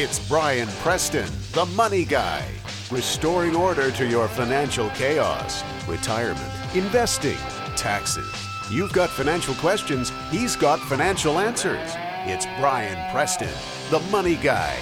It's Brian Preston, the money guy, restoring order to your financial chaos, retirement, investing, taxes. You've got financial questions, he's got financial answers. It's Brian Preston, the money guy.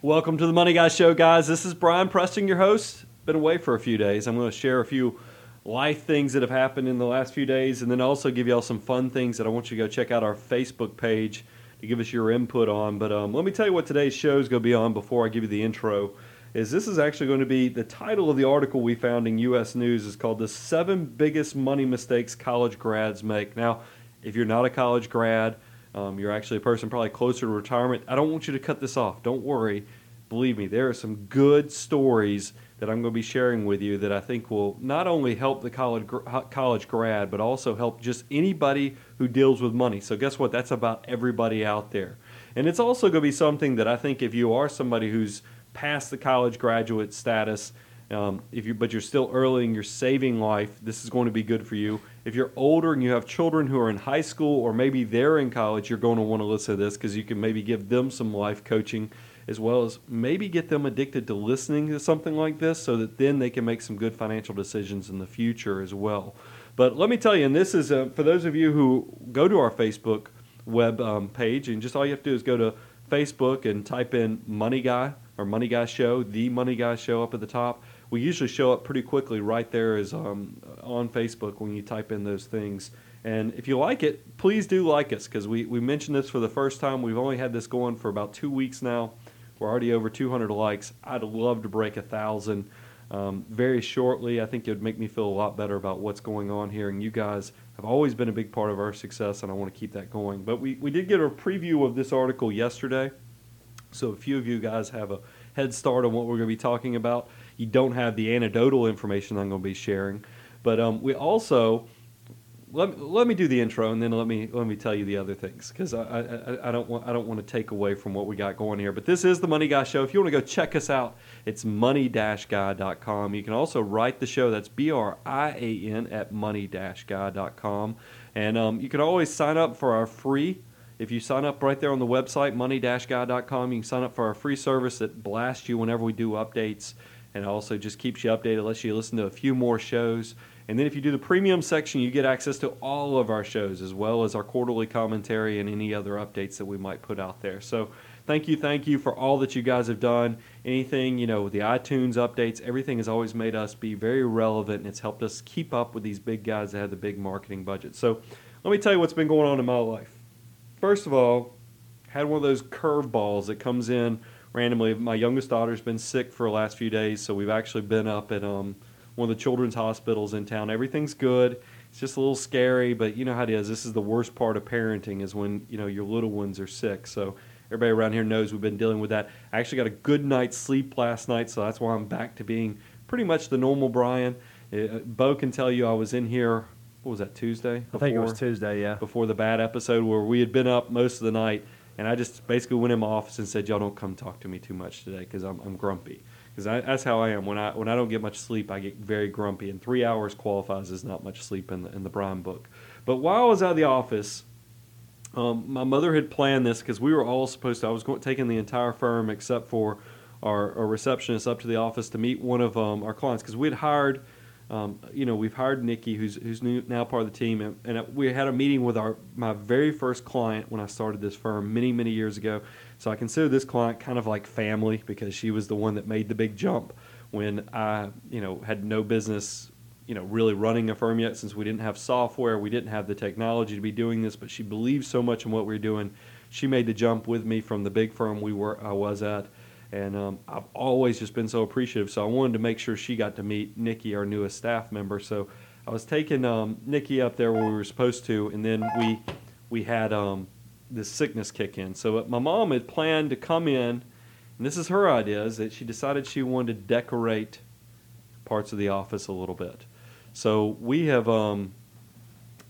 Welcome to the Money Guy Show, guys. This is Brian Preston, your host. Been away for a few days. I'm going to share a few life things that have happened in the last few days and then also give you all some fun things that I want you to go check out our Facebook page to give us your input on. But um, let me tell you what today's show is going to be on before I give you the intro. Is this is actually going to be the title of the article we found in U.S. News is called "The Seven Biggest Money Mistakes College Grads Make." Now, if you're not a college grad, um, you're actually a person probably closer to retirement. I don't want you to cut this off. Don't worry. Believe me, there are some good stories that I'm going to be sharing with you that I think will not only help the college college grad, but also help just anybody who deals with money. So guess what? That's about everybody out there. And it's also going to be something that I think if you are somebody who's past the college graduate status, um, if you but you're still early in your saving life, this is going to be good for you. If you're older and you have children who are in high school or maybe they're in college, you're going to want to listen to this because you can maybe give them some life coaching as well as maybe get them addicted to listening to something like this so that then they can make some good financial decisions in the future as well. But let me tell you, and this is uh, for those of you who go to our Facebook web um, page, and just all you have to do is go to Facebook and type in Money Guy or Money Guy Show, the Money Guy Show up at the top. We usually show up pretty quickly right there um, on Facebook when you type in those things. And if you like it, please do like us because we, we mentioned this for the first time. We've only had this going for about two weeks now. We're already over 200 likes. I'd love to break a thousand um, very shortly. I think it would make me feel a lot better about what's going on here. And you guys have always been a big part of our success, and I want to keep that going. But we, we did get a preview of this article yesterday. So a few of you guys have a head start on what we're going to be talking about. You don't have the anecdotal information I'm going to be sharing. But um, we also let, let me do the intro and then let me let me tell you the other things because I, I, I don't want I don't want to take away from what we got going here. But this is the Money Guy Show. If you want to go check us out, it's money-guy.com. You can also write the show. That's B R I A N at money-guy.com. And um, you can always sign up for our free. If you sign up right there on the website money-guy.com, you can sign up for our free service that blasts you whenever we do updates, and also just keeps you updated. Lets you listen to a few more shows. And then if you do the premium section, you get access to all of our shows as well as our quarterly commentary and any other updates that we might put out there. So thank you, thank you for all that you guys have done. Anything, you know, the iTunes updates, everything has always made us be very relevant and it's helped us keep up with these big guys that have the big marketing budget. So let me tell you what's been going on in my life. First of all, had one of those curveballs that comes in randomly. My youngest daughter's been sick for the last few days, so we've actually been up at um, one of the children's hospitals in town. Everything's good. It's just a little scary, but you know how it is. This is the worst part of parenting is when you know your little ones are sick. So everybody around here knows we've been dealing with that. I actually got a good night's sleep last night, so that's why I'm back to being pretty much the normal Brian. Uh, Bo can tell you I was in here. What was that Tuesday? Before, I think it was Tuesday. Yeah. Before the bad episode where we had been up most of the night, and I just basically went in my office and said, "Y'all don't come talk to me too much today because I'm, I'm grumpy." Because that's how I am. When I when I don't get much sleep, I get very grumpy, and three hours qualifies as not much sleep in the in the Brian book. But while I was out of the office, um, my mother had planned this because we were all supposed to. I was going, taking the entire firm except for our, our receptionist up to the office to meet one of um, our clients because we had hired. Um, you know, we've hired Nikki, who's who's new, now part of the team, and, and we had a meeting with our my very first client when I started this firm many many years ago so I consider this client kind of like family because she was the one that made the big jump when I, you know, had no business, you know, really running a firm yet since we didn't have software, we didn't have the technology to be doing this, but she believed so much in what we were doing. She made the jump with me from the big firm we were I was at, and um, I've always just been so appreciative. So I wanted to make sure she got to meet Nikki, our newest staff member. So I was taking um, Nikki up there where we were supposed to, and then we we had um, this sickness kick in. So my mom had planned to come in, and this is her idea, is that she decided she wanted to decorate parts of the office a little bit. So we have um,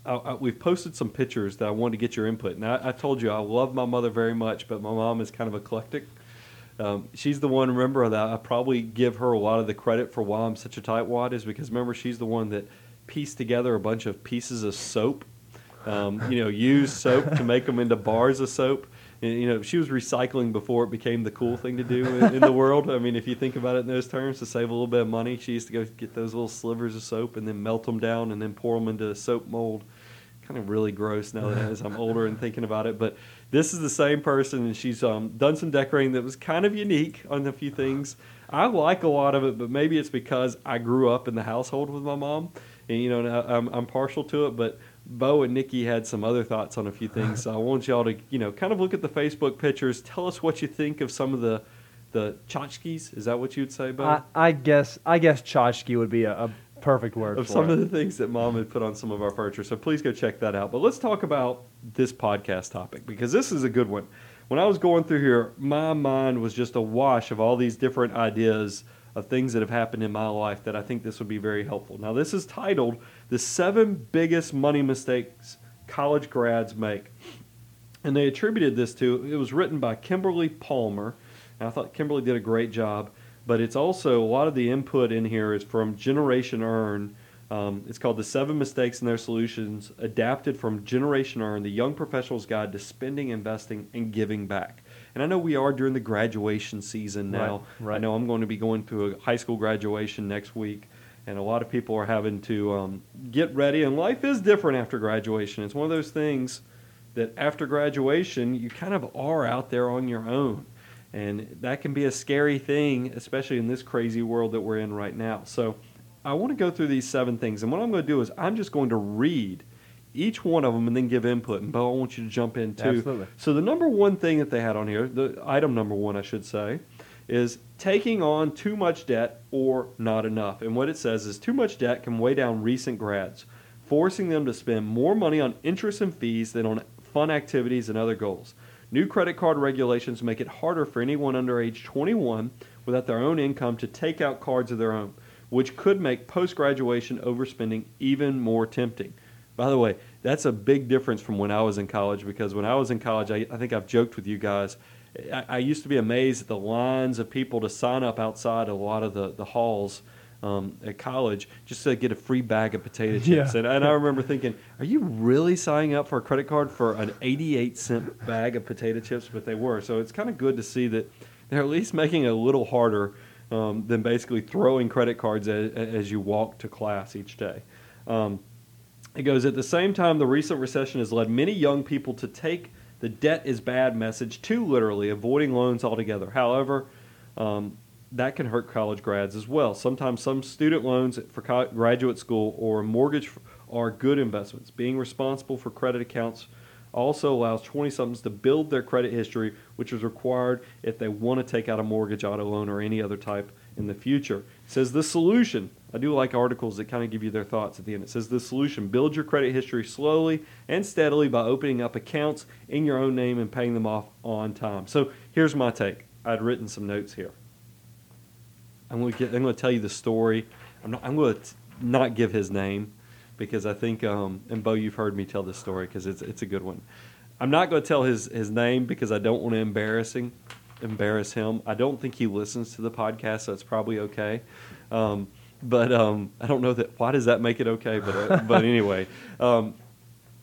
I, I, we've posted some pictures that I wanted to get your input. And I, I, told you I love my mother very much, but my mom is kind of eclectic. Um, she's the one. Remember that I probably give her a lot of the credit for why I'm such a tightwad is because remember she's the one that pieced together a bunch of pieces of soap um, you know, use soap to make them into bars of soap. you know, she was recycling before it became the cool thing to do in, in, the world. I mean, if you think about it in those terms, to save a little bit of money, she used to go get those little slivers of soap and then melt them down and then pour them into a soap mold. Kind of really gross now that as I'm older and thinking about it. But this is the same person, and she's um, done some decorating that was kind of unique on a few things. I like a lot of it, but maybe it's because I grew up in the household with my mom, and you know, I'm, I'm partial to it. But Bo and Nikki had some other thoughts on a few things. So I want y'all to, you know, kind of look at the Facebook pictures. Tell us what you think of some of the the tchotchkes. Is that what you'd say, Bo? I, I guess I guess tchotchke would be a, a perfect word of for some it. of the things that Mom had put on some of our furniture. So please go check that out. But let's talk about this podcast topic because this is a good one. When I was going through here, my mind was just awash of all these different ideas of things that have happened in my life that I think this would be very helpful. Now, this is titled The Seven Biggest Money Mistakes College Grads Make. And they attributed this to, it was written by Kimberly Palmer. And I thought Kimberly did a great job. But it's also, a lot of the input in here is from Generation Earn. Um, it's called The Seven Mistakes and Their Solutions, adapted from Generation Earn, the Young Professional's Guide to Spending, Investing, and Giving Back. And I know we are during the graduation season now. Right, right. I know I'm going to be going through a high school graduation next week, and a lot of people are having to um, get ready. And life is different after graduation. It's one of those things that after graduation, you kind of are out there on your own. And that can be a scary thing, especially in this crazy world that we're in right now. So I want to go through these seven things. And what I'm going to do is I'm just going to read each one of them and then give input. And Bo, I want you to jump in too. Absolutely. So the number one thing that they had on here, the item number one, I should say, is taking on too much debt or not enough. And what it says is too much debt can weigh down recent grads, forcing them to spend more money on interest and fees than on fun activities and other goals. New credit card regulations make it harder for anyone under age 21 without their own income to take out cards of their own, which could make post graduation overspending even more tempting. By the way, that's a big difference from when I was in college because when I was in college, I, I think I've joked with you guys. I, I, used to be amazed at the lines of people to sign up outside a lot of the, the halls um, at college just to get a free bag of potato chips. Yeah. And, and I remember thinking, are you really signing up for a credit card for an 88 cent bag of potato chips? But they were. So it's kind of good to see that they're at least making it a little harder um, than basically throwing credit cards as, as you walk to class each day. Um, it goes, at the same time, the recent recession has led many young people to take the debt is bad message too literally, avoiding loans altogether. However, um, that can hurt college grads as well. Sometimes some student loans for graduate school or mortgage are good investments. Being responsible for credit accounts also allows 20 somethings to build their credit history, which is required if they want to take out a mortgage, auto loan, or any other type in the future. It says the solution. I do like articles that kind of give you their thoughts at the end. It says the solution build your credit history slowly and steadily by opening up accounts in your own name and paying them off on time. So here's my take. I'd written some notes here. I'm going to, get, I'm going to tell you the story. I'm, not, I'm going to not give his name because I think, um, and Bo, you've heard me tell this story because it's, it's a good one. I'm not going to tell his, his name because I don't want to embarrass him. Embarrass him. I don't think he listens to the podcast, so it's probably okay. Um, but um, I don't know that. Why does that make it okay? But uh, but anyway, um,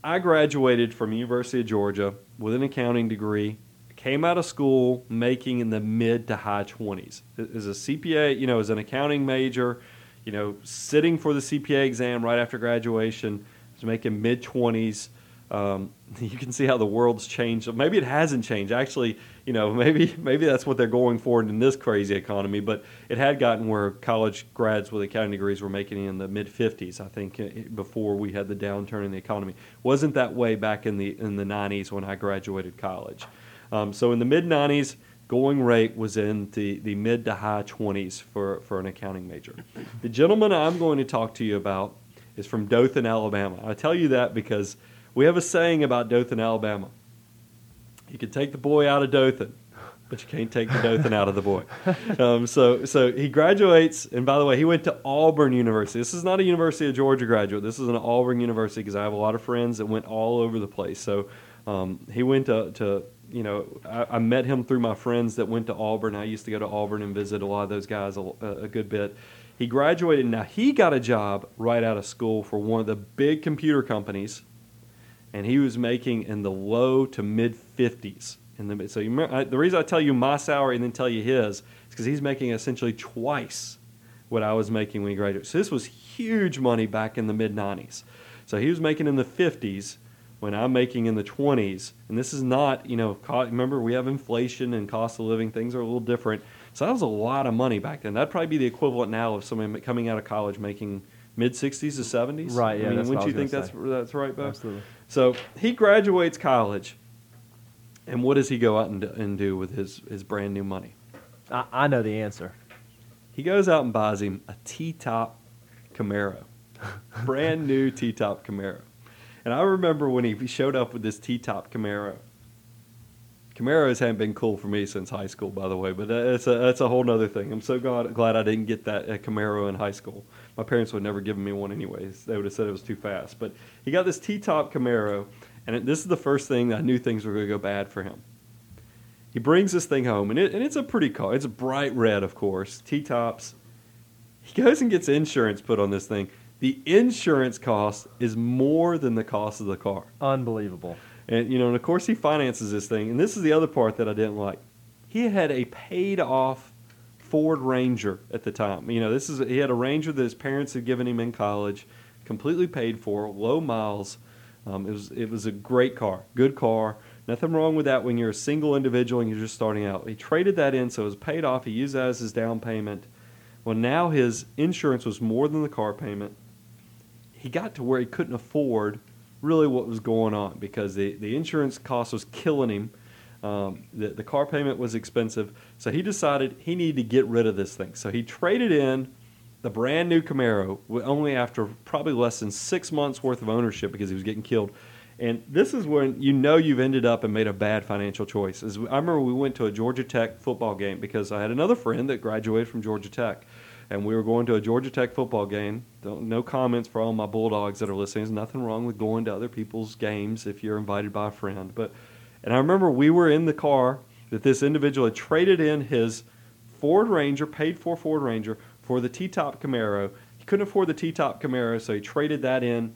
I graduated from University of Georgia with an accounting degree. Came out of school making in the mid to high twenties. As a CPA, you know, as an accounting major, you know, sitting for the CPA exam right after graduation, was making mid twenties. Um, you can see how the world's changed. Maybe it hasn't changed. Actually, you know, maybe maybe that's what they're going for in this crazy economy. But it had gotten where college grads with accounting degrees were making in the mid 50s. I think eh, before we had the downturn in the economy. wasn't that way back in the in the 90s when I graduated college. Um, so in the mid 90s, going rate was in the, the mid to high 20s for, for an accounting major. The gentleman I'm going to talk to you about is from Dothan, Alabama. I tell you that because we have a saying about Dothan, Alabama. You can take the boy out of Dothan, but you can't take the Dothan out of the boy. Um, so, so he graduates, and by the way, he went to Auburn University. This is not a University of Georgia graduate. This is an Auburn University because I have a lot of friends that went all over the place. So um, he went to, to you know, I, I, met him through my friends that went to Auburn. I used to go to Auburn and visit a lot of those guys a, a good bit. He graduated. Now he got a job right out of school for one of the big computer companies and he was making in the low to mid 50s And so you, I, the reason I tell you my salary and then tell you his is because he's making essentially twice what I was making when he graduated. So this was huge money back in the mid 90s. So he was making in the 50s when I'm making in the 20s. And this is not, you know, co- remember we have inflation and cost of living, things are a little different. So that was a lot of money back then. That'd probably be the equivalent now of somebody coming out of college making mid 60s to 70s. Right, yeah, I mean, wouldn't you think that's that's right, Bo? Absolutely. So he graduates college, and what does he go out and do, and do with his, his brand new money? I, I know the answer. He goes out and buys him a T-top Camaro, brand new T-top Camaro. And I remember when he showed up with this T-top Camaro. Camaros haven't been cool for me since high school, by the way, but that's a that's a whole nother thing. I'm so glad glad I didn't get that uh, Camaro in high school. My parents would never given me one anyways. They would have said it was too fast. But he got this T-top Camaro, and it, this is the first thing I knew things were going to go bad for him. He brings this thing home, and, it, and it's a pretty car. It's a bright red, of course, T-tops. He goes and gets insurance put on this thing. The insurance cost is more than the cost of the car. Unbelievable. And you know, and of course he finances this thing. And this is the other part that I didn't like. He had a paid off Ford Ranger at the time. You know, this is he had a Ranger that his parents had given him in college, completely paid for, low miles. Um, it was it was a great car, good car. Nothing wrong with that when you're a single individual and you're just starting out. He traded that in, so it was paid off. He used that as his down payment. Well, now his insurance was more than the car payment. He got to where he couldn't afford really what was going on because the, the insurance cost was killing him. Um, the, the car payment was expensive. So he decided he needed to get rid of this thing. So he traded in the brand new Camaro only after probably less than six months worth of ownership because he was getting killed. And this is when you know you've ended up and made a bad financial choice. As I remember we went to a Georgia Tech football game because I had another friend that graduated from Georgia Tech and we were going to a Georgia Tech football game. Don't, no comments for all my Bulldogs that are listening. There's nothing wrong with going to other people's games if you're invited by a friend. But and I remember we were in the car that this individual had traded in his Ford Ranger, paid for Ford Ranger, for the T-top Camaro. He couldn't afford the T-top Camaro, so he traded that in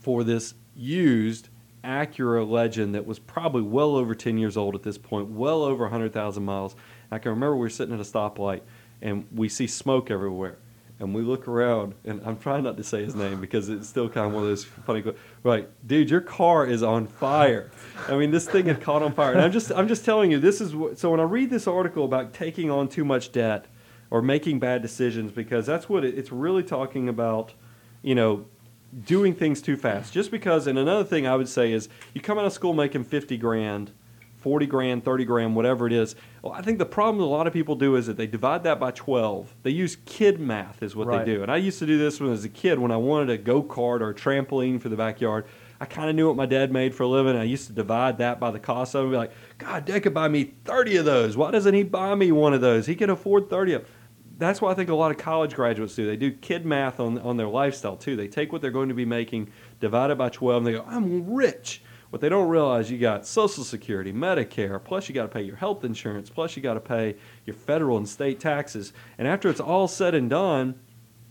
for this used Acura Legend that was probably well over 10 years old at this point, well over 100,000 miles. I can remember we were sitting at a stoplight and we see smoke everywhere. And we look around, and I'm trying not to say his name because it's still kind of one of those funny. Right, dude, your car is on fire. I mean, this thing had caught on fire, and I'm just, I'm just telling you, this is what. So when I read this article about taking on too much debt or making bad decisions, because that's what it, it's really talking about. You know, doing things too fast. Just because, and another thing I would say is, you come out of school making fifty grand, forty grand, thirty grand, whatever it is. Well, I think the problem a lot of people do is that they divide that by twelve. They use kid math, is what Right. they do. And I used to do this when I was a kid when I wanted a go kart or a trampoline for the backyard. I kind of knew what my dad made for a living. I used to divide that by the cost of it. and Be like, God, Dad could buy me thirty of those. Why doesn't he buy me one of those? He can afford thirty of. That's what I think a lot of college graduates do. They do kid math on on their lifestyle too. They take what they're going to be making, divide it by twelve, and they go, I'm rich. What they don't realize, you got Social Security, Medicare, plus you got to pay your health insurance, plus you got to pay your federal and state taxes. And after it's all said and done,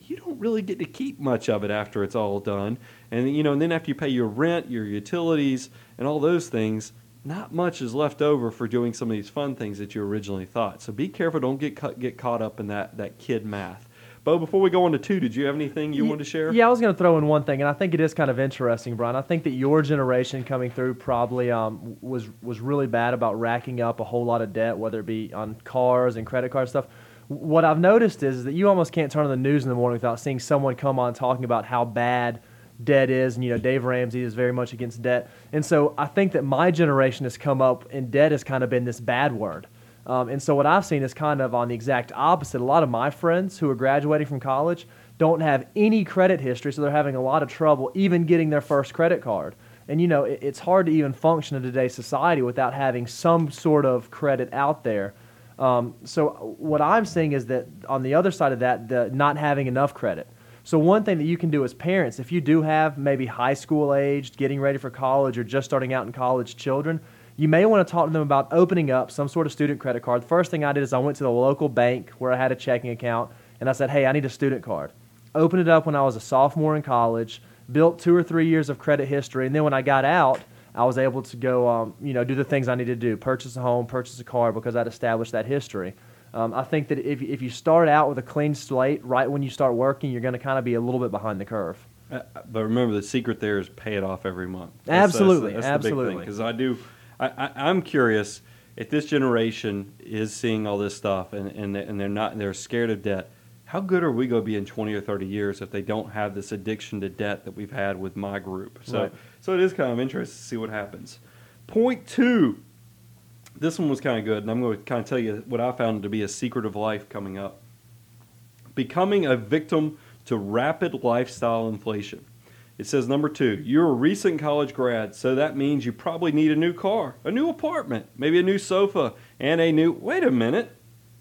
you don't really get to keep much of it after it's all done. And you know, and then after you pay your rent, your utilities, and all those things, not much is left over for doing some of these fun things that you originally thought. So be careful, don't get get caught up in that that kid math. Bo, before we go on to two, did you have anything you wanted to share? Yeah, I was going to throw in one thing, and I think it is kind of interesting, Brian. I think that your generation coming through probably um, was was really bad about racking up a whole lot of debt, whether it be on cars and credit card stuff. What I've noticed is that you almost can't turn on the news in the morning without seeing someone come on talking about how bad debt is, and you know Dave Ramsey is very much against debt, and so I think that my generation has come up, and debt has kind of been this bad word. Um, and so what I've seen is kind of on the exact opposite. A lot of my friends who are graduating from college don't have any credit history, so they're having a lot of trouble even getting their first credit card. And you know, it, it's hard to even function in today's society without having some sort of credit out there. Um, so what I'm seeing is that on the other side of that, the not having enough credit. So one thing that you can do as parents, if you do have maybe high school aged, getting ready for college, or just starting out in college children, you may want to talk to them about opening up some sort of student credit card. The first thing I did is I went to the local bank where I had a checking account, and I said, "Hey, I need a student card." Opened it up when I was a sophomore in college, built two or three years of credit history, and then when I got out, I was able to go, um, you know, do the things I needed to do, purchase a home, purchase a car, because I'd established that history. Um, I think that if, if you start out with a clean slate right when you start working, you're going to kind of be a little bit behind the curve. Uh, but remember, the secret there is pay it off every month. Absolutely, that's, absolutely. Because I do, I, I, I'm curious if this generation is seeing all this stuff and, and, and they're not, they're scared of debt. How good are we going to be in 20 or 30 years if they don't have this addiction to debt that we've had with my group? So, Right. so it is kind of interesting to see what happens. Point two. This one was kind of good, and I'm going to kind of tell you what I found to be a secret of life coming up. Becoming a victim to rapid lifestyle inflation. It says number two, you're a recent college grad, so that means you probably need a new car, a new apartment, maybe a new sofa, and a new. Wait a minute.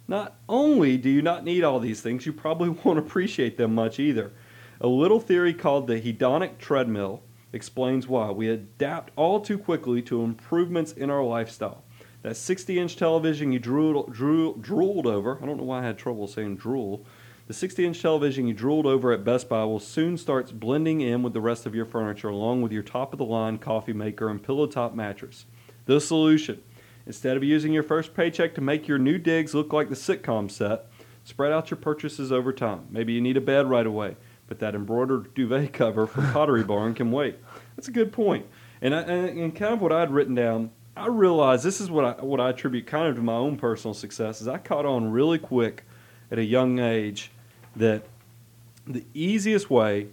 Not only do you not need all these things, you probably won't appreciate them much either. A little theory called the hedonic treadmill explains why we adapt all too quickly to improvements in our lifestyle. That 60 inch television you drooled, drool, drooled over, I don't know why I had trouble saying drool. The 60 inch television you drooled over at Best Buy will soon start blending in with the rest of your furniture, along with your top of the line coffee maker and pillow top mattress. The solution instead of using your first paycheck to make your new digs look like the sitcom set, spread out your purchases over time. Maybe you need a bed right away, but that embroidered duvet cover from Pottery Barn can wait. That's a good point. And, I, and kind of what I'd written down, I realized this is what I, what I attribute kind of to my own personal success is I caught on really quick at a young age that the easiest way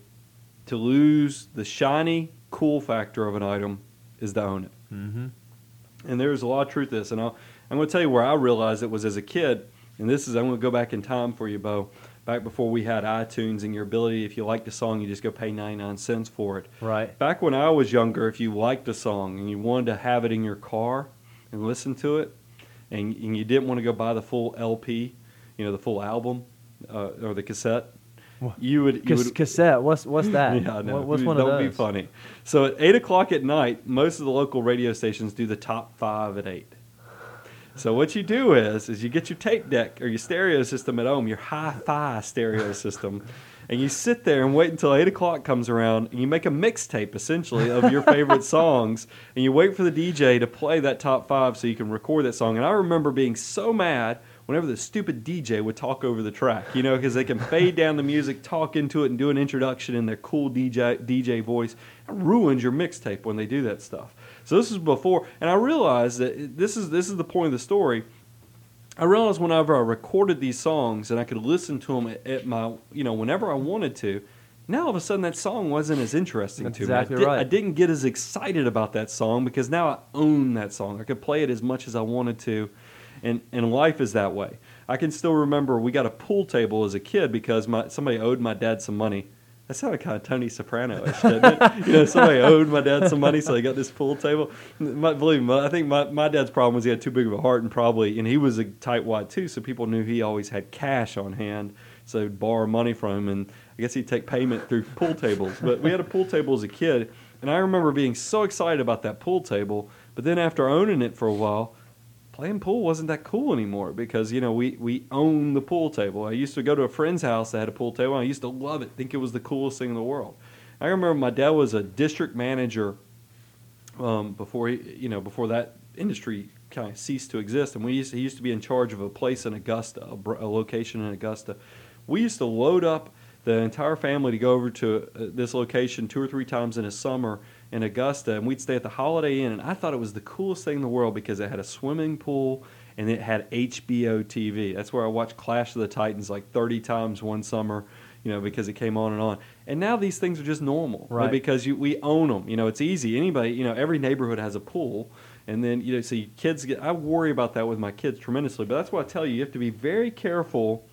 to lose the shiny, cool factor of an item is to own it. Mm-hmm. And there's a lot of truth to this. And I'll, I'm going to tell you where I realized it was as a kid. And this is, I'm going to go back in time for you, Bo. Back before we had iTunes and your ability, if you liked a song, you just go pay 99 cents for it. Right. Back when I was younger, if you liked a song and you wanted to have it in your car and listen to it, and, and you didn't want to go buy the full LP, you know, the full album uh, or the cassette, What? you would, you Cas- would cassette. What's what's that? yeah, know. What- what's one Don't of those? be funny. So at eight o'clock at night, most of the local radio stations do the top five at eight. So what you do is, is you get your tape deck or your stereo system at home, your hi-fi stereo system, and you sit there and wait until eight o'clock comes around, and you make a mixtape essentially of your favorite songs, and you wait for the DJ to play that top five so you can record that song. And I remember being so mad whenever the stupid DJ would talk over the track, you know, because they can fade down the music, talk into it, and do an introduction in their cool DJ DJ voice. It ruins your mixtape when they do that stuff. So this is before, and I realized that this is this is the point of the story. I realized whenever I recorded these songs and I could listen to them at, at my, you know, whenever I wanted to. Now all of a sudden that song wasn't as interesting That's to exactly me. I, di- right. I didn't get as excited about that song because now I own that song. I could play it as much as I wanted to, and and life is that way. I can still remember we got a pool table as a kid because my somebody owed my dad some money. That sounded kind of Tony Soprano-ish, didn't it? you know, somebody owed my dad some money, so they got this pool table. My, believe me, I think my, my dad's problem was he had too big of a heart, and probably, and he was a tightwad too, so people knew he always had cash on hand, so they'd borrow money from him, and I guess he'd take payment through pool tables. But we had a pool table as a kid, and I remember being so excited about that pool table. But then after owning it for a while, playing pool wasn't that cool anymore because you know we we own the pool table. I used to go to a friend's house that had a pool table. I used to love it, think it was the coolest thing in the world. I remember my dad was a district manager um, before he, you know before that industry kind of ceased to exist, and we used he used to be in charge of a place in Augusta, a, a location in Augusta. We used to load up the entire family to go over to uh, this location two or three times in a summer in Augusta, and we'd stay at the Holiday Inn. And I thought it was the coolest thing in the world because it had a swimming pool and it had HBO TV. That's where I watched Clash of the Titans like 30 times one summer, you know, because it came on and on. And now these things are just normal, Right. Because you, we own them. You know, it's easy. Anybody, you know, every neighborhood has a pool. And then, you know, so kids get, I worry about that with my kids tremendously. But that's why I tell you, you have to be very careful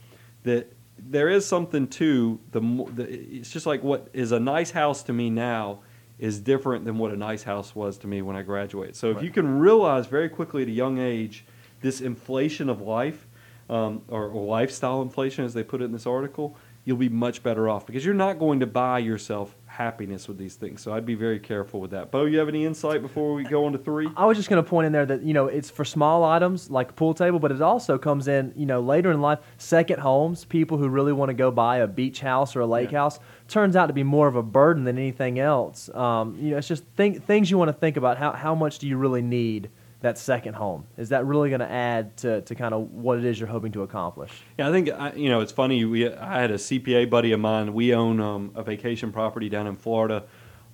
that there is something to the, the it's just like what is a nice house to me now is different than what a nice house was to me when I graduated. So if Right. you can realize very quickly at a young age this inflation of life um, or, or lifestyle inflation, as they put it in this article, you'll be much better off because you're not going to buy yourself happiness with these things. So I'd be very careful with that. Bo, you have any insight before we go on to three? I was just going to point in there that you know it's for small items like a pool table, but it also comes in you know later in life. Second homes, people who really want to go buy a beach house or a lake Yeah. house, turns out to be more of a burden than anything else. Um, you know, it's just think, things you want to think about. How how much do you really need that second home? Is that really going to add to to kind of what it is you're hoping to accomplish? Yeah, I think I, you know it's funny. We I had a CPA buddy of mine. We own um, a vacation property down in Florida,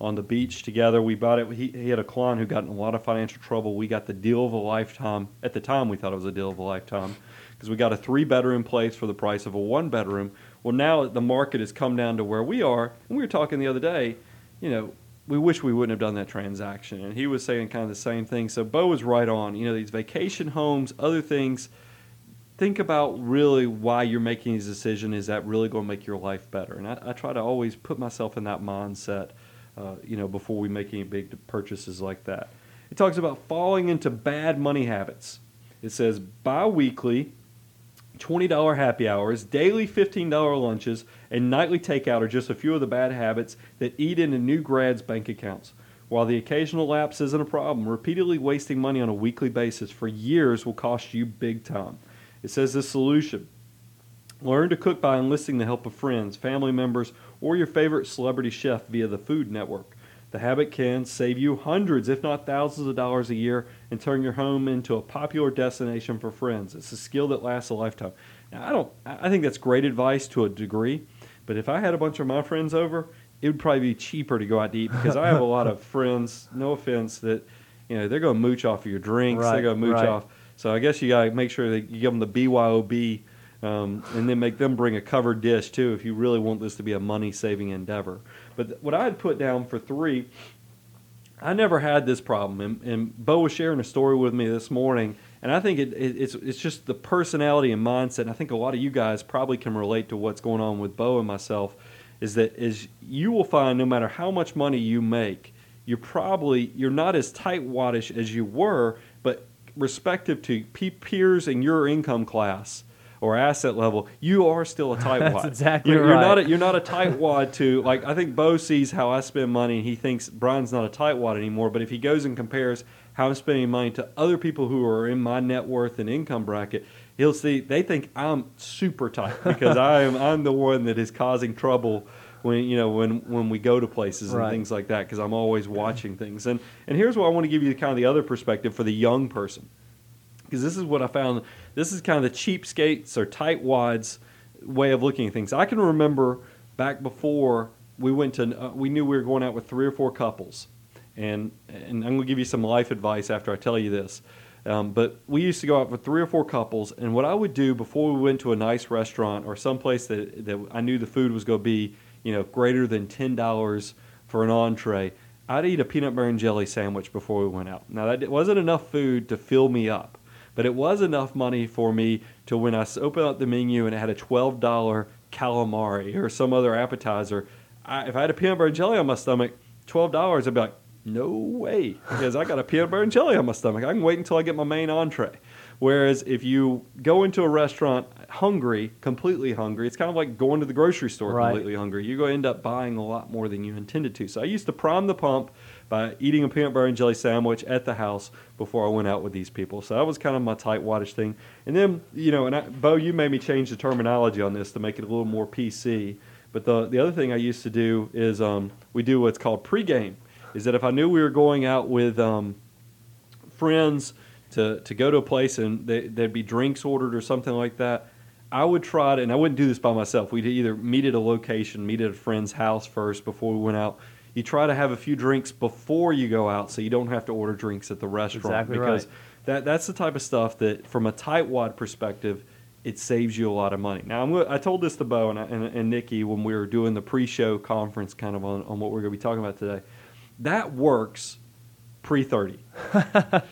on the beach together. We bought it. He, he had a client who got in a lot of financial trouble. We got the deal of a lifetime. At the time, we thought it was a deal of a lifetime because we got a three bedroom place for the price of a one bedroom. Well, now the market has come down to where we are, and we were talking the other day. You know, we wish we wouldn't have done that transaction. And he was saying kind of the same thing. So Bo was right on. You know, these vacation homes, other things. Think about really why you're making these decisions. Is that really going to make your life better? And I, I try to always put myself in that mindset. Uh, you know, before we make any big purchases like that. It talks about falling into bad money habits. It says bi-weekly $20 happy hours, daily $15 lunches, and nightly takeout are just a few of the bad habits that eat into new grads' bank accounts. While the occasional lapse isn't a problem, repeatedly wasting money on a weekly basis for years will cost you big time. It says the solution learn to cook by enlisting the help of friends, family members, or your favorite celebrity chef via the Food Network. The habit can save you hundreds, if not thousands, of dollars a year and turn your home into a popular destination for friends. It's a skill that lasts a lifetime. Now, I don't. I think that's great advice to a degree, but if I had a bunch of my friends over, it would probably be cheaper to go out to eat because I have a lot of friends. No offense, that you know they're going to mooch off of your drinks. Right, they're going to mooch right. off. So I guess you got to make sure that you give them the BYOB. Um, and then make them bring a covered dish too if you really want this to be a money saving endeavor. But what I had put down for three, I never had this problem, and, and Bo was sharing a story with me this morning, and I think it, it, it's it's just the personality and mindset. And I think a lot of you guys probably can relate to what's going on with Bo and myself. Is that is you will find no matter how much money you make, you're probably you're not as tightwaddish as you were, but respective to peers in your income class or asset level, you are still a tightwad. That's exactly you're, you're not right. a, you're not a tightwad to like I think Bo sees how I spend money and he thinks Brian's not a tightwad anymore. But if he goes and compares how I'm spending money to other people who are in my net worth and income bracket, he'll see they think I'm super tight because I am I'm the one that is causing trouble when you know when when we go to places and Right. things like that because I'm always watching things. And and here's what I want to give you kind of the other perspective for the young person because this is what I found. This is kind of the cheapskates or tightwads way of looking at things. I can remember back before we went to, uh, we knew we were going out with three or four couples, and and I'm going to give you some life advice after I tell you this. Um, but we used to go out with three or four couples, and what I would do before we went to a nice restaurant or someplace that that I knew the food was going to be, you know, greater than ten dollars for an entree, I'd eat a peanut butter and jelly sandwich before we went out. Now that wasn't enough food to fill me up, but it was enough money for me to when I opened up the menu and it had a twelve dollar calamari or some other appetizer. I, if I had a peanut butter and jelly on my stomach, twelve dollars, I'd be like, no way, because I got a peanut butter and jelly on my stomach. I can wait until I get my main entree. Whereas if you go into a restaurant hungry, completely hungry, it's kind of like going to the grocery store Right. completely hungry. You're going to end up buying a lot more than you intended to. So I used to prime the pump by eating a peanut butter and jelly sandwich at the house before I went out with these people. So that was kind of my tight wattage thing. And then, you know, and I, Bo, you made me change the terminology on this to make it a little more PC. But the the other thing I used to do is um, we do what's called pregame. Is that if I knew we were going out with um, friends to, to go to a place and they, there'd be drinks ordered or something like that, I would try to, and I wouldn't do this by myself. We'd either meet at a location, meet at a friend's house first before we went out. You try to have a few drinks before you go out so you don't have to order drinks at the restaurant. Exactly because right. that, that's the type of stuff that, from a tightwad perspective, it saves you a lot of money. Now, I'm, I told this to Bo and, I, and, and Nikki when we were doing the pre-show conference, kind of on, on what we're going to be talking about today. That works pre-30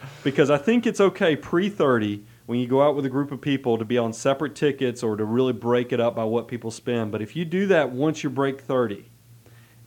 because I think it's okay pre-30 when you go out with a group of people to be on separate tickets or to really break it up by what people spend. But if you do that once you break 30,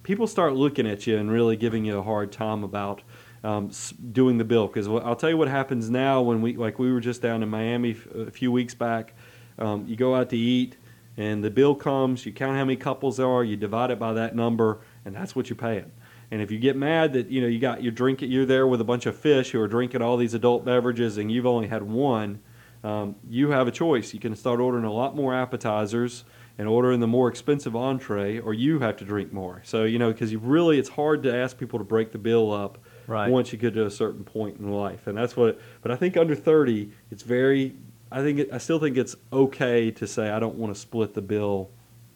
people start looking at you and really giving you a hard time about um, doing the bill. Because I'll tell you what happens now when we like we were just down in Miami a few weeks back. Um, you go out to eat, and the bill comes. You count how many couples there are. You divide it by that number, and that's what you're paying. And if you get mad that you know you got you're drinking, you're there with a bunch of fish who are drinking all these adult beverages, and you've only had one, um, you have a choice. You can start ordering a lot more appetizers and ordering the more expensive entree, or you have to drink more. So you know because you really it's hard to ask people to break the bill up Right. once you get to a certain point in life, and that's what. But I think under thirty, it's very. I think it, I still think it's okay to say I don't want to split the bill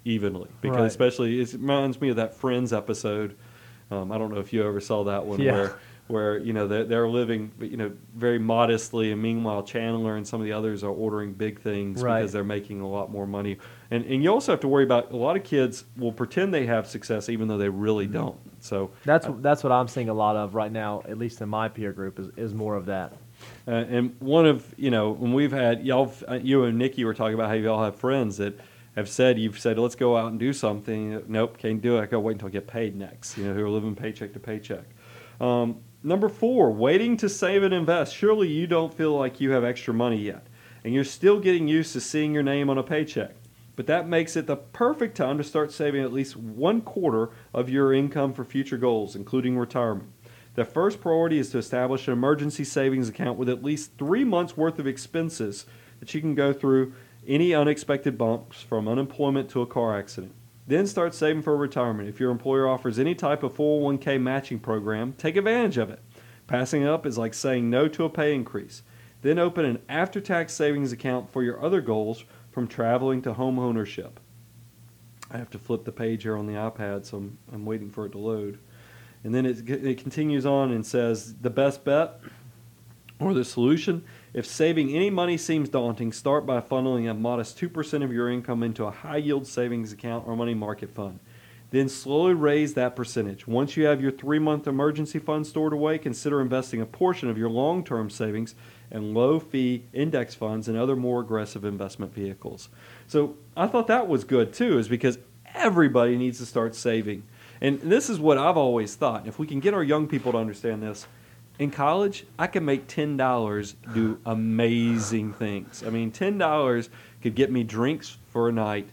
evenly because Right. especially it reminds me of that Friends episode. Um, I don't know if you ever saw that one Yeah. where where you know they're, they're living you know very modestly, and meanwhile Chandler and some of the others are ordering big things Right. because they're making a lot more money. And and you also have to worry about a lot of kids will pretend they have success even though they really don't. So That's that's what I'm seeing a lot of right now, at least in my peer group, is, is more of that. Uh, and one of you know when we've had y'all, uh, you and Nikki were talking about how y'all have friends that have said you've said let's go out and do something. Nope, can't do it. I gotta wait until I get paid next. You know who are living paycheck to paycheck. Um, number four, waiting to save and invest. Surely you don't feel like you have extra money yet, and you're still getting used to seeing your name on a paycheck. But that makes it the perfect time to start saving at least one quarter of your income for future goals, including retirement. The first priority is to establish an emergency savings account with at least three months' worth of expenses that you can go through any unexpected bumps from unemployment to a car accident. Then start saving for retirement. If your employer offers any type of 401k matching program, take advantage of it. Passing up is like saying no to a pay increase. Then open an after tax savings account for your other goals from traveling to home ownership. I have to flip the page here on the iPad, so I'm, I'm waiting for it to load. And then it, it continues on and says the best bet or the solution if saving any money seems daunting, start by funneling a modest 2% of your income into a high yield savings account or money market fund. Then slowly raise that percentage. Once you have your three month emergency fund stored away, consider investing a portion of your long term savings in low fee index funds and other more aggressive investment vehicles. So I thought that was good too, is because everybody needs to start saving. And this is what I've always thought. If we can get our young people to understand this, in college, I could make ten dollars do amazing things. I mean, ten dollars could get me drinks for a night,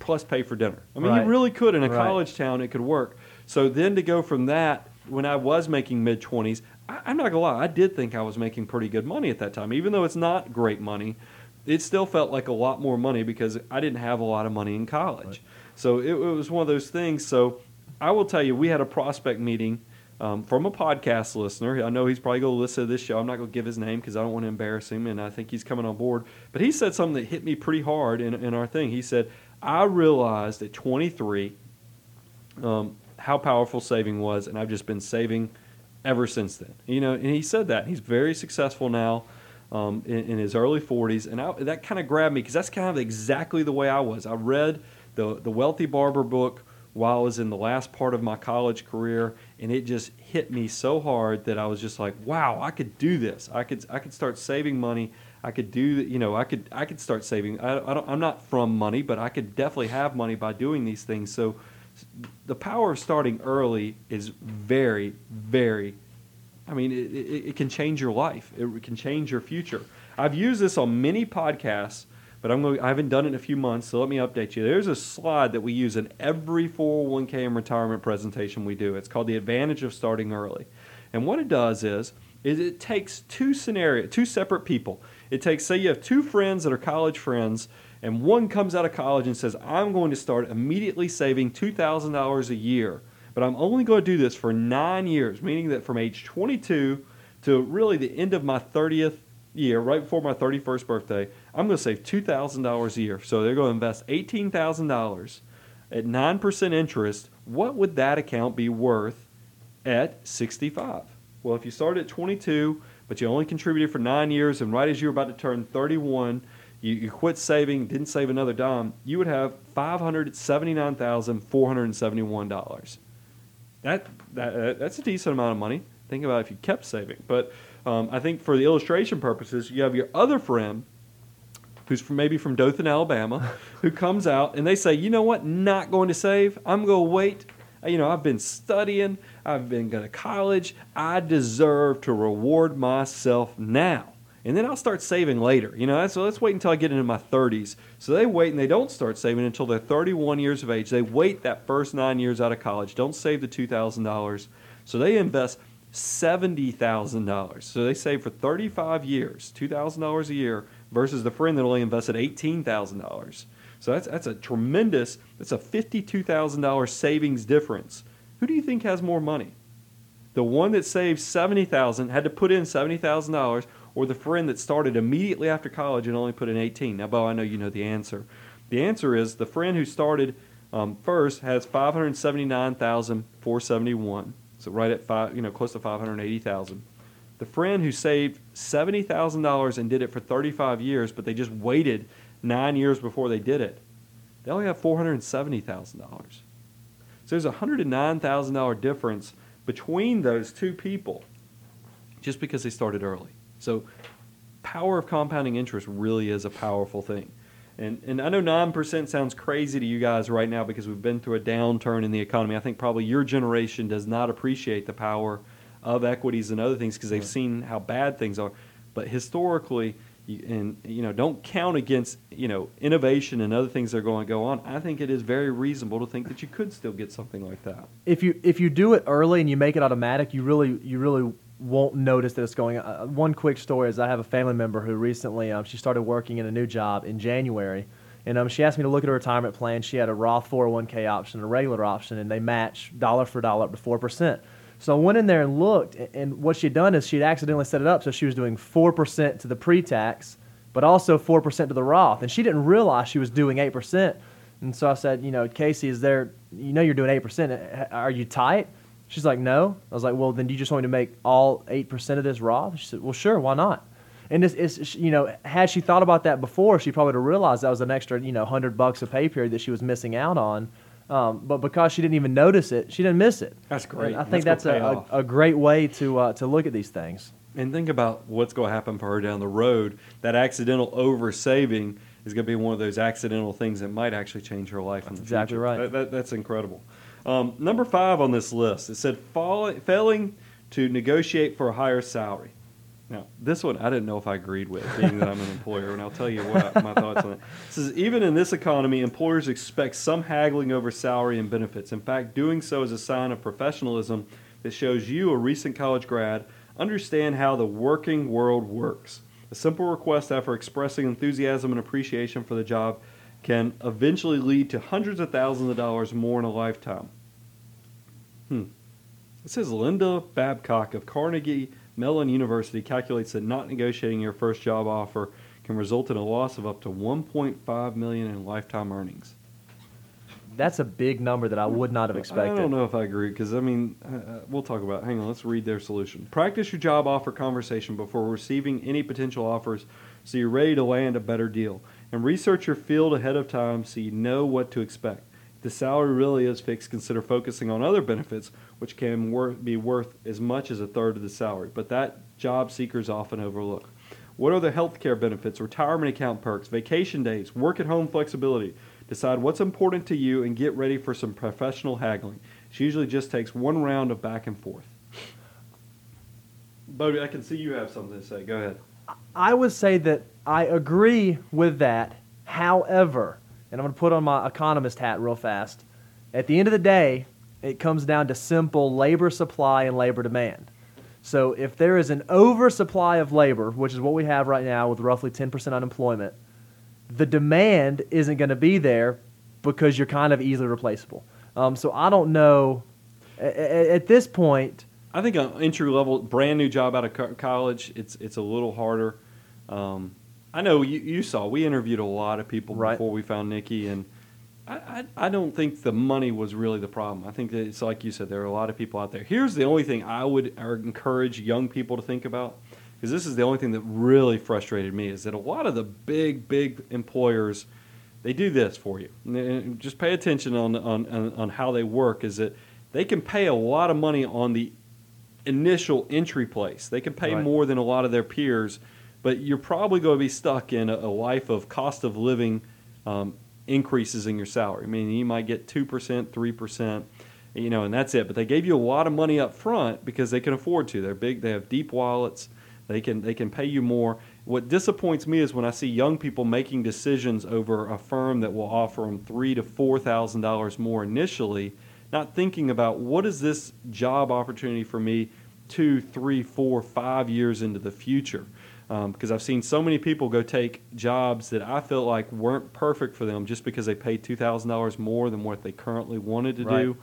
plus pay for dinner. I mean, Right. you really could in a Right. college town. It could work. So then to go from that, when I was making mid twenties, I'm not gonna lie, I did think I was making pretty good money at that time, even though it's not great money. It still felt like a lot more money because I didn't have a lot of money in college. So it, it was one of those things. So I will tell you, we had a prospect meeting um, from a podcast listener. I know he's probably going to listen to this show. I'm not going to give his name because I don't want to embarrass him, and I think he's coming on board. But he said something that hit me pretty hard in, in our thing. He said, I realized at 23 um, how powerful saving was, and I've just been saving ever since then. You know, and he said that. He's very successful now. Um, in, in his early 40s, and I, that kind of grabbed me because that's kind of exactly the way I was. I read the the Wealthy Barber book while I was in the last part of my college career, and it just hit me so hard that I was just like, "Wow, I could do this. I could I could start saving money. I could do you know I could I could start saving. I, I don't, I'm not from money, but I could definitely have money by doing these things. So the power of starting early is very very I mean, it, it, it can change your life. It can change your future. I've used this on many podcasts, but I'm going. I haven't done it in a few months, so let me update you. There's a slide that we use in every 401k and retirement presentation we do. It's called the advantage of starting early, and what it does is, is it takes two scenario, two separate people. It takes, say, you have two friends that are college friends, and one comes out of college and says, "I'm going to start immediately saving two thousand dollars a year." but I'm only going to do this for nine years, meaning that from age 22 to really the end of my 30th year, right before my 31st birthday, I'm going to save $2,000 a year. So they're going to invest $18,000 at 9% interest. What would that account be worth at 65? Well, if you started at 22, but you only contributed for nine years, and right as you were about to turn 31, you, you quit saving, didn't save another dime, you would have $579,471 that, that that's a decent amount of money. Think about if you kept saving. But um, I think for the illustration purposes, you have your other friend who's from maybe from Dothan, Alabama, who comes out and they say, you know what, not going to save. I'm going to wait. Uh, You know, I've been studying. I've been going to college. I deserve to reward myself now. and then I'll start saving later. You know, so let's wait until I get into my 30s. So they wait and they don't start saving until they're 31 years of age. They wait that first nine years out of college. Don't save the $2,000. So they invest $70,000. So they save for 35 years, $2,000 a year, versus the friend that only invested $18,000. So that's, that's a tremendous, that's a $52,000 savings difference. Who do you think has more money? The one that saved 70000 had to put in $70,000 or the friend that started immediately after college and only put in 18? Now, Bo, I know you know the answer. The answer is the friend who started um, first has 579,471. So right at five, you know, close to 580,000. The friend who saved $70,000 and did it for 35 years, but they just waited nine years before they did it, they only have $470,000. So there's a $109,000 difference between those two people just because they started early. So power of compounding interest really is a powerful thing. And, and I know 9% sounds crazy to you guys right now because we've been through a downturn in the economy. I think probably your generation does not appreciate the power of equities and other things because they've seen how bad things are. But historically, and you know, don't count against you know innovation and other things that are going to go on. I think it is very reasonable to think that you could still get something like that. If you if you do it early and you make it automatic, you really you really won't notice that it's going. Uh, one quick story is I have a family member who recently um, she started working in a new job in January, and um, she asked me to look at her retirement plan. She had a Roth 401k option, a regular option, and they match dollar for dollar up to four percent. So I went in there and looked, and what she'd done is she'd accidentally set it up so she was doing four percent to the pre-tax, but also four percent to the Roth, and she didn't realize she was doing eight percent. And so I said, you know, Casey, is there? You know, you're doing eight percent. Uh, are you tight? She's like, no. I was like, well, then do you just want me to make all 8% of this Roth? She said, well, sure, why not? And it's, it's, you know, had she thought about that before, she probably would have realized that was an extra, you know, 100 bucks a pay period that she was missing out on. Um, but because she didn't even notice it, she didn't miss it. That's great. And I think that's, that's a, a, a, great way to, uh, to look at these things. And think about what's going to happen for her down the road. That accidental over saving is going to be one of those accidental things that might actually change her life that's in the exactly future. right. That, that, that's incredible. Um, number five on this list, it said failing to negotiate for a higher salary. Now, this one I didn't know if I agreed with, being that I'm an employer, and I'll tell you what my thoughts on it. It says even in this economy, employers expect some haggling over salary and benefits. In fact, doing so is a sign of professionalism that shows you, a recent college grad, understand how the working world works. A simple request after expressing enthusiasm and appreciation for the job can eventually lead to hundreds of thousands of dollars more in a lifetime. Hmm. It says Linda Babcock of Carnegie Mellon University calculates that not negotiating your first job offer can result in a loss of up to 1.5 million in lifetime earnings. That's a big number that I would not have expected. I don't know if I agree because I mean, uh, uh, we'll talk about. It. Hang on, let's read their solution. Practice your job offer conversation before receiving any potential offers, so you're ready to land a better deal and research your field ahead of time so you know what to expect. The salary really is fixed, consider focusing on other benefits, which can wor- be worth as much as a third of the salary, but that job seekers often overlook. What are the health care benefits, retirement account perks, vacation days, work at home flexibility? Decide what's important to you and get ready for some professional haggling. It usually just takes one round of back and forth. Bodie, I can see you have something to say. Go ahead. I would say that I agree with that. However, and I'm going to put on my economist hat real fast. At the end of the day, it comes down to simple labor supply and labor demand. So if there is an oversupply of labor, which is what we have right now with roughly 10% unemployment, the demand isn't going to be there because you're kind of easily replaceable. Um, so I don't know. At, at this point, I think an entry level, brand new job out of co- it's it's a little harder. Um, I know you, you, saw we interviewed a lot of people right. before we found Nikki, and I, I, I don't think the money was really the problem. I think that it's like you said, there are a lot of people out there. Here's the only thing I would encourage young people to think about, because this is the only thing that really frustrated me is that a lot of the big big employers they do this for you. And just pay attention on, on, on how they work. Is that they can pay a lot of money on the initial entry place. They can pay right. more than a lot of their peers, but you're probably going to be stuck in a, life of cost of living um, increases in your salary. I mean, you might get two percent, three percent, you know, and that's it. But they gave you a lot of money up front because they can afford to. They're big. They have deep wallets. They can they can pay you more, what disappoints me is when I see young people making decisions over a firm that will offer them three to four thousand dollars more initially, not thinking about what is this job opportunity for me two, three, four, five years into the future. Because um, I've seen so many people go take jobs that I felt like weren't perfect for them just because they paid two thousand dollars more than what they currently wanted to Right. do.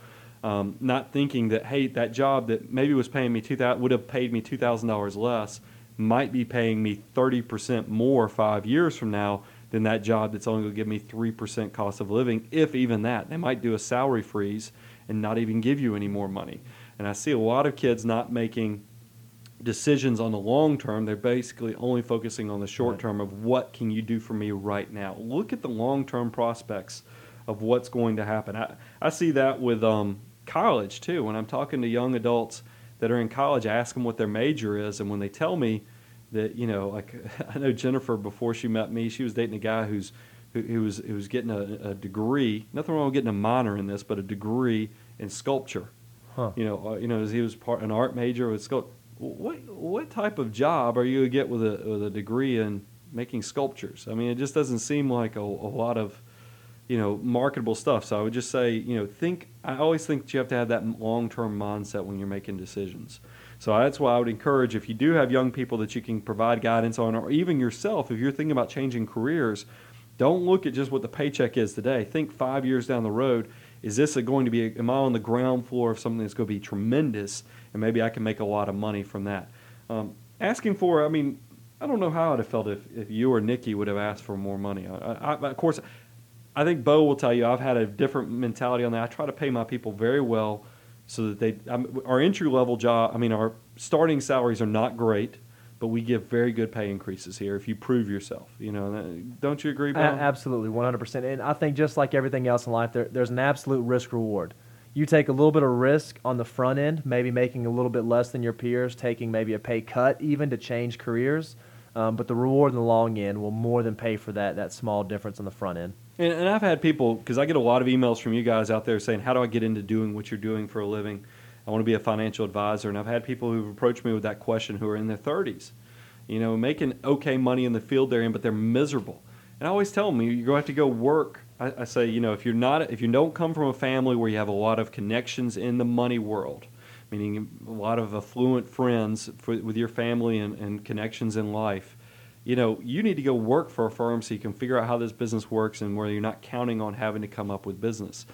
Um, not thinking that hey, that job that maybe was paying me two thousand would have paid me two thousand dollars less might be paying me thirty percent more five years from now than that job that's only going to give me three percent cost of living, if even that. They might do a salary freeze and not even give you any more money. And I see a lot of kids not making decisions on the long term. They're basically only focusing on the short Right. term of what can you do for me right now. Look at the long term prospects of what's going to happen. I, I see that with um, college too. When I'm talking to young adults that are in college, I ask them what their major is, and when they tell me that, you know, like I know Jennifer before she met me, she was dating a guy who's who, who was who was getting a, a degree. Nothing wrong with getting a minor in this, but a degree in sculpture Huh. you know, uh, you know, he was part an art major with sculpt. What what type of job are you gonna get with a with a degree in making sculptures? I mean, it just doesn't seem like a, a lot of, you know, marketable stuff. So I would just say, you know, think. I always think you have to have that long term mindset when you're making decisions. So that's why I would encourage if you do have young people that you can provide guidance on, or even yourself, if you're thinking about changing careers, don't look at just what the paycheck is today. Think five years down the road. Is this going to be? Am I on the ground floor of something that's going to be tremendous, and maybe I can make a lot of money from that? Um, asking for, I mean, I don't know how I'd have felt if, if you or Nikki would have asked for more money. I, I, of course, I think Bo will tell you I've had a different mentality on that. I try to pay my people very well, so that they um, our entry level job. I mean, our starting salaries are not great, but we give very good pay increases here if you prove yourself. You know, don't you agree, A- absolutely, 100%. And I think just like everything else in life, there, there's an absolute risk reward. You take a little bit of risk on the front end, maybe making a little bit less than your peers, taking maybe a pay cut even to change careers. Um, but the reward in the long end will more than pay for that, that small difference on the front end. And, and I've had people because I get a lot of emails from you guys out there saying, "How do I get into doing what you're doing for a living? I want to be a financial advisor." And I've had people who've approached me with that question who are in their 30s, you know, making okay money in the field they're in, but they're miserable. And I always tell them, you're going to have to go work. I, I say, you know, if you're not, if you don't come from a family where you have a lot of connections in the money world, meaning a lot of affluent friends for, with your family and, and connections in life, you know, you need to go work for a firm so you can figure out how this business works and where you're not counting on having to come up with business.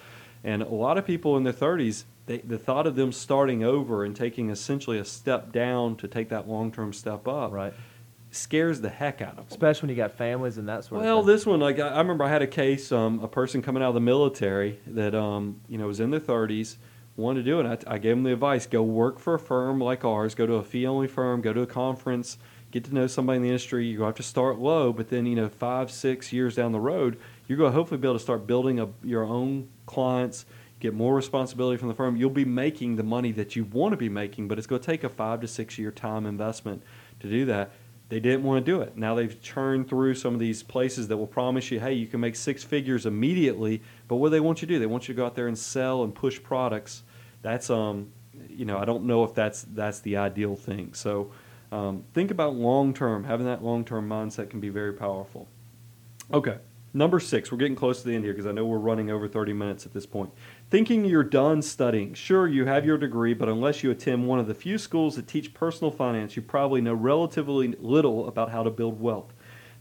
And a lot of people in their 30s, they, the thought of them starting over and taking essentially a step down to take that long term step up Right. scares the heck out of them. Especially when you got families and that sort Well, of thing. Well, this one, like I I remember, I had a case, um, a person coming out of the military that um, you know was in their 30s, wanted to do it. I, I gave them the advice: go work for a firm like ours, go to a fee-only firm, go to a conference, get to know somebody in the industry. You're going to have to start low, but then you know, five, six years down the road, you're going to hopefully be able to start building a, your own clients. Get more responsibility from the firm. You'll be making the money that you want to be making, but it's going to take a five to six year time investment to do that. They didn't want to do it. Now they've churned through some of these places that will promise you, hey, you can make six figures immediately. But what do they want you to do? They want you to go out there and sell and push products. That's um, you know, I don't know if that's that's the ideal thing. So um, think about long term. Having that long term mindset can be very powerful. Okay, number six. We're getting close to the end here because I know we're running over 30 minutes at this point. Thinking you're done studying. Sure, you have your degree, but unless you attend one of the few schools that teach personal finance, you probably know relatively little about how to build wealth.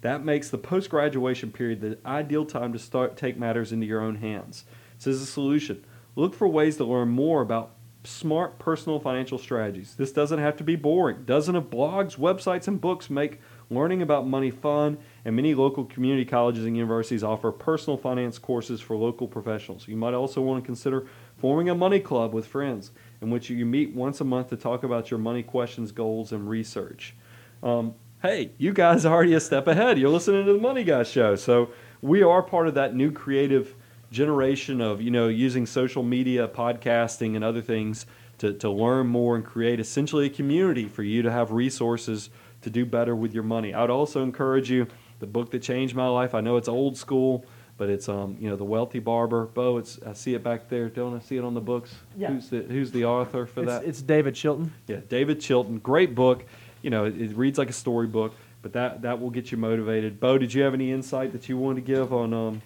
That makes the post graduation period the ideal time to start take matters into your own hands. This is a solution. Look for ways to learn more about smart personal financial strategies. This doesn't have to be boring. Dozens of blogs, websites, and books make learning about money fun, and many local community colleges and universities offer personal finance courses for local professionals. You might also want to consider forming a money club with friends in which you meet once a month to talk about your money questions, goals, and research. Um, hey, you guys are already a step ahead. You're listening to the Money Guys show. So we are part of that new creative generation of, you know, using social media, podcasting, and other things to, to learn more and create essentially a community for you to have resources to do better with your money. I would also encourage you, the book that changed my life, I know it's old school, but it's um, you know, The Wealthy Barber. Bo, it's I see it back there. Don't I see it on the books? Yeah. Who's the who's the author for It's, that? it's David Chilton. Yeah, David Chilton, great book. You know, it, it reads like a storybook, but that that will get you motivated. Bo, did you have any insight that you wanted to give on um,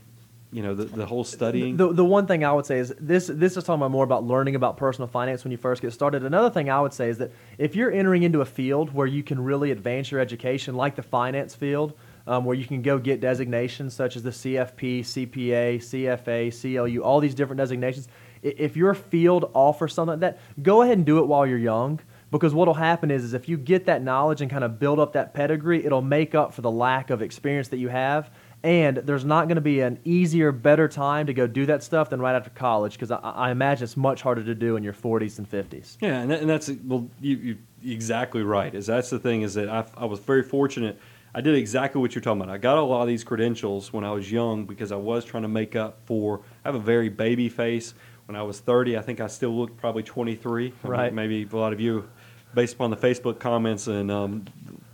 you know the, the whole studying? The, the one thing I would say is this this is talking about more about learning about personal finance when you first get started. Another thing I would say is that if you're entering into a field where you can really advance your education, like the finance field, um, where you can go get designations such as the CFP, CPA, CFA, CLU, all these different designations. If your field offers something like that, go ahead and do it while you're young. Because what will happen is, is if you get that knowledge and kind of build up that pedigree, it'll make up for the lack of experience that you have and there's not going to be an easier, better time to go do that stuff than right after college because I, I, imagine it's much harder to do in your 40s and 50s. Yeah, and, that, and that's well, you, exactly right. Is that's the thing is that I, I was very fortunate. I did exactly what you're talking about. I got a lot of these credentials when I was young because I was trying to make up for. I have a very baby face. When I was 30, I think I still looked probably 23. Right. I mean, maybe a lot of you, based upon the Facebook comments and um,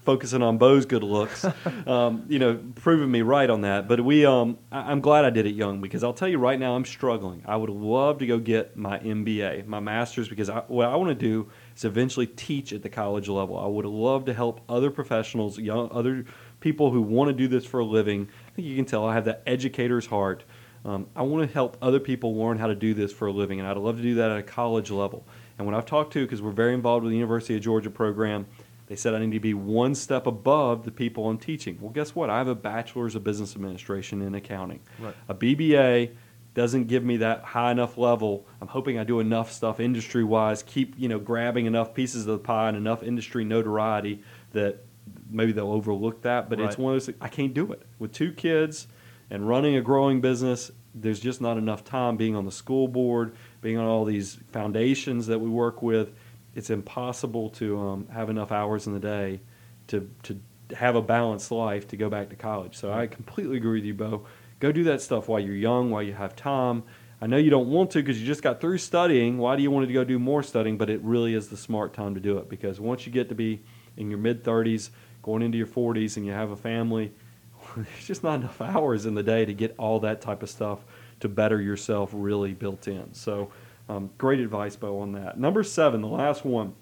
focusing on Bo's good looks, um, you know, proving me right on that. But we, um, I, am glad I did it young because I'll tell you right now, I'm struggling. I would love to go get my MBA, my master's, because I, what I want to do is eventually teach at the college level. I would love to help other professionals, young, other people who want to do this for a living. I think you can tell I have that educator's heart. Um, I want to help other people learn how to do this for a living, and I'd love to do that at a college level. And when I've talked to, because we're very involved with the University of Georgia program, they said I need to be one step above the people I'm teaching. Well, guess what? I have a bachelor's of business administration in accounting. Right. A BBA doesn't give me that high enough level. I'm hoping I do enough stuff industry wise, keep you know grabbing enough pieces of the pie and enough industry notoriety that maybe they'll overlook that. But right. it's one of those I can't do it with two kids and running a growing business. There's just not enough time being on the school board, being on all these foundations that we work with it's impossible to um, have enough hours in the day to to have a balanced life to go back to college. So I completely agree with you, Bo. Go do that stuff while you're young, while you have time. I know you don't want to because you just got through studying. Why do you want to go do more studying? But it really is the smart time to do it because once you get to be in your mid 30s, going into your 40s, and you have a family, there's just not enough hours in the day to get all that type of stuff to better yourself really built in. So um, great advice, Bo, on that. Number seven, the last one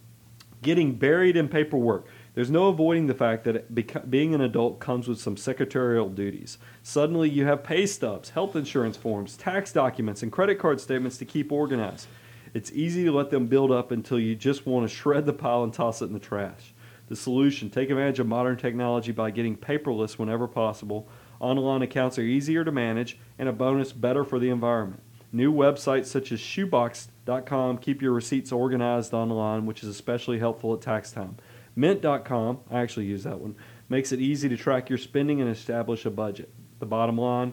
getting buried in paperwork. There's no avoiding the fact that beca- being an adult comes with some secretarial duties. Suddenly, you have pay stubs, health insurance forms, tax documents, and credit card statements to keep organized. It's easy to let them build up until you just want to shred the pile and toss it in the trash. The solution take advantage of modern technology by getting paperless whenever possible. Online accounts are easier to manage, and a bonus, better for the environment. New websites such as shoebox.com keep your receipts organized online, which is especially helpful at tax time. Mint.com, I actually use that one, makes it easy to track your spending and establish a budget. The bottom line,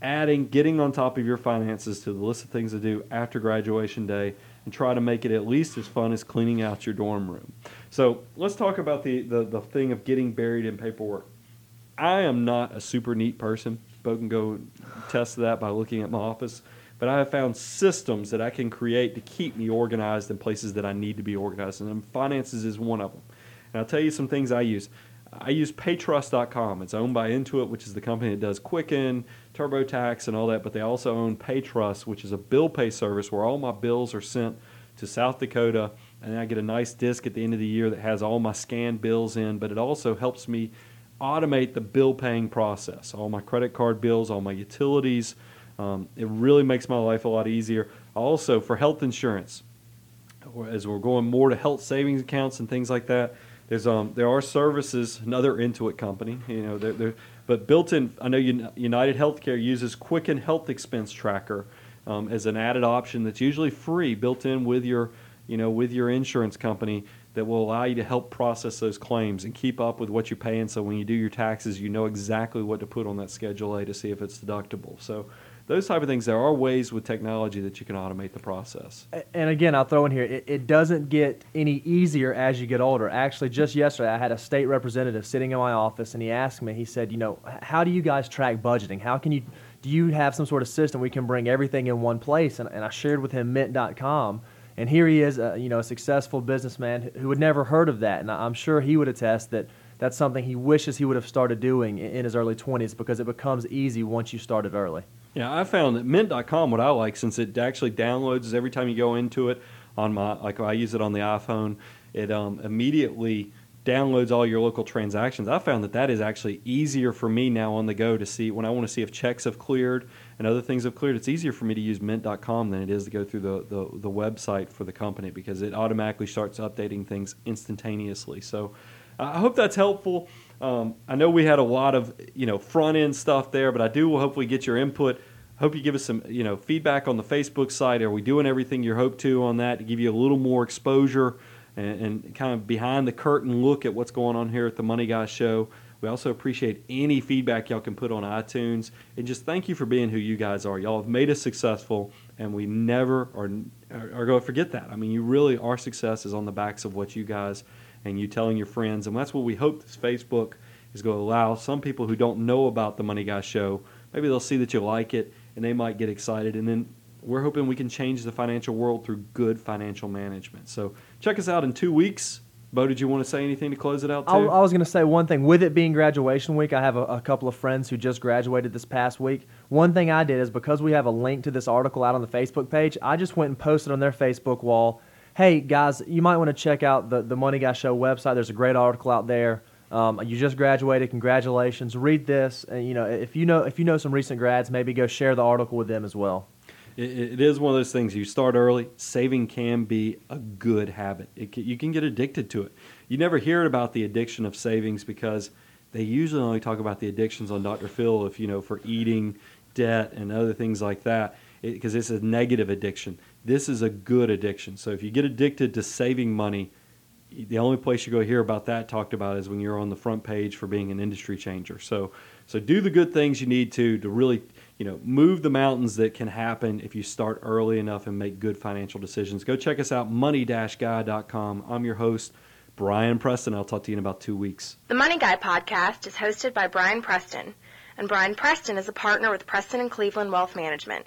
adding getting on top of your finances to the list of things to do after graduation day and try to make it at least as fun as cleaning out your dorm room. So let's talk about the, the, the thing of getting buried in paperwork. I am not a super neat person. Bo can go test that by looking at my office but I have found systems that I can create to keep me organized in places that I need to be organized. And finances is one of them. And I'll tell you some things I use. I use paytrust.com. It's owned by Intuit, which is the company that does Quicken, TurboTax, and all that. But they also own PayTrust, which is a bill pay service where all my bills are sent to South Dakota, and I get a nice disc at the end of the year that has all my scanned bills in. But it also helps me automate the bill paying process. All my credit card bills, all my utilities, um, it really makes my life a lot easier. Also, for health insurance, as we're going more to health savings accounts and things like that, there's um, there are services. Another Intuit company, you know, they're, they're, but built in. I know United Healthcare uses Quicken Health Expense Tracker um, as an added option that's usually free, built in with your you know with your insurance company that will allow you to help process those claims and keep up with what you're paying. So when you do your taxes, you know exactly what to put on that Schedule A to see if it's deductible. So those type of things. There are ways with technology that you can automate the process. And again, I'll throw in here, it, it, doesn't get any easier as you get older. Actually, just yesterday, I had a state representative sitting in my office, and he asked me, he said, you know, how do you guys track budgeting? How can you, do you have some sort of system we can bring everything in one place? And, and I shared with him mint.com. And here he is, uh, you know, a successful businessman who had never heard of that. And I'm sure he would attest that that's something he wishes he would have started doing in his early 20s because it becomes easy once you start it early. Yeah, I found that Mint.com, what I like, since it actually downloads is every time you go into it on my, like I use it on the iPhone, it um, immediately downloads all your local transactions. I found that that is actually easier for me now on the go to see when I want to see if checks have cleared and other things have cleared. It's easier for me to use mint.com than it is to go through the, the, the website for the company because it automatically starts updating things instantaneously. So I hope that's helpful. Um, I know we had a lot of you know front end stuff there, but I do hopefully get your input. Hope you give us some you know feedback on the Facebook site. Are we doing everything you hope to on that to give you a little more exposure? and, and kind of behind the curtain look at what's going on here at the Money Guy Show. We also appreciate any feedback y'all can put on iTunes. And just thank you for being who you guys are. Y'all have made us successful, and we never are, are, are going to forget that. I mean, you really, our success is on the backs of what you guys and you telling your friends. And that's what we hope this Facebook is going to allow some people who don't know about the Money Guy Show, maybe they'll see that you like it and they might get excited. And then we're hoping we can change the financial world through good financial management. So check us out in two weeks. Bo, did you want to say anything to close it out? Too? I, I was going to say one thing. With it being graduation week, I have a, a, couple of friends who just graduated this past week. One thing I did is because we have a link to this article out on the Facebook page, I just went and posted on their Facebook wall, "Hey guys, you might want to check out the the Money Guy Show website. There's a great article out there. Um, you just graduated. Congratulations. Read this, and you know if you know if you know some recent grads, maybe go share the article with them as well." it, it is one of those things. You start early. Saving can be a good habit. Can, you can get addicted to it. You never hear about the addiction of savings because they usually only talk about the addictions on Dr. Phil, if you know, for eating, debt, and other things like that, because it, it's a negative addiction. This is a good addiction. So if you get addicted to saving money, the only place you go hear about that talked about is when you're on the front page for being an industry changer. So, so do the good things you need to to really you know, move the mountains that can happen if you start early enough and make good financial decisions. Go check us out, money-guy.com. I'm your host, Brian Preston. I'll talk to you in about two weeks. The Money Guy podcast is hosted by Brian Preston, and Brian Preston is a partner with Preston and Cleveland Wealth Management.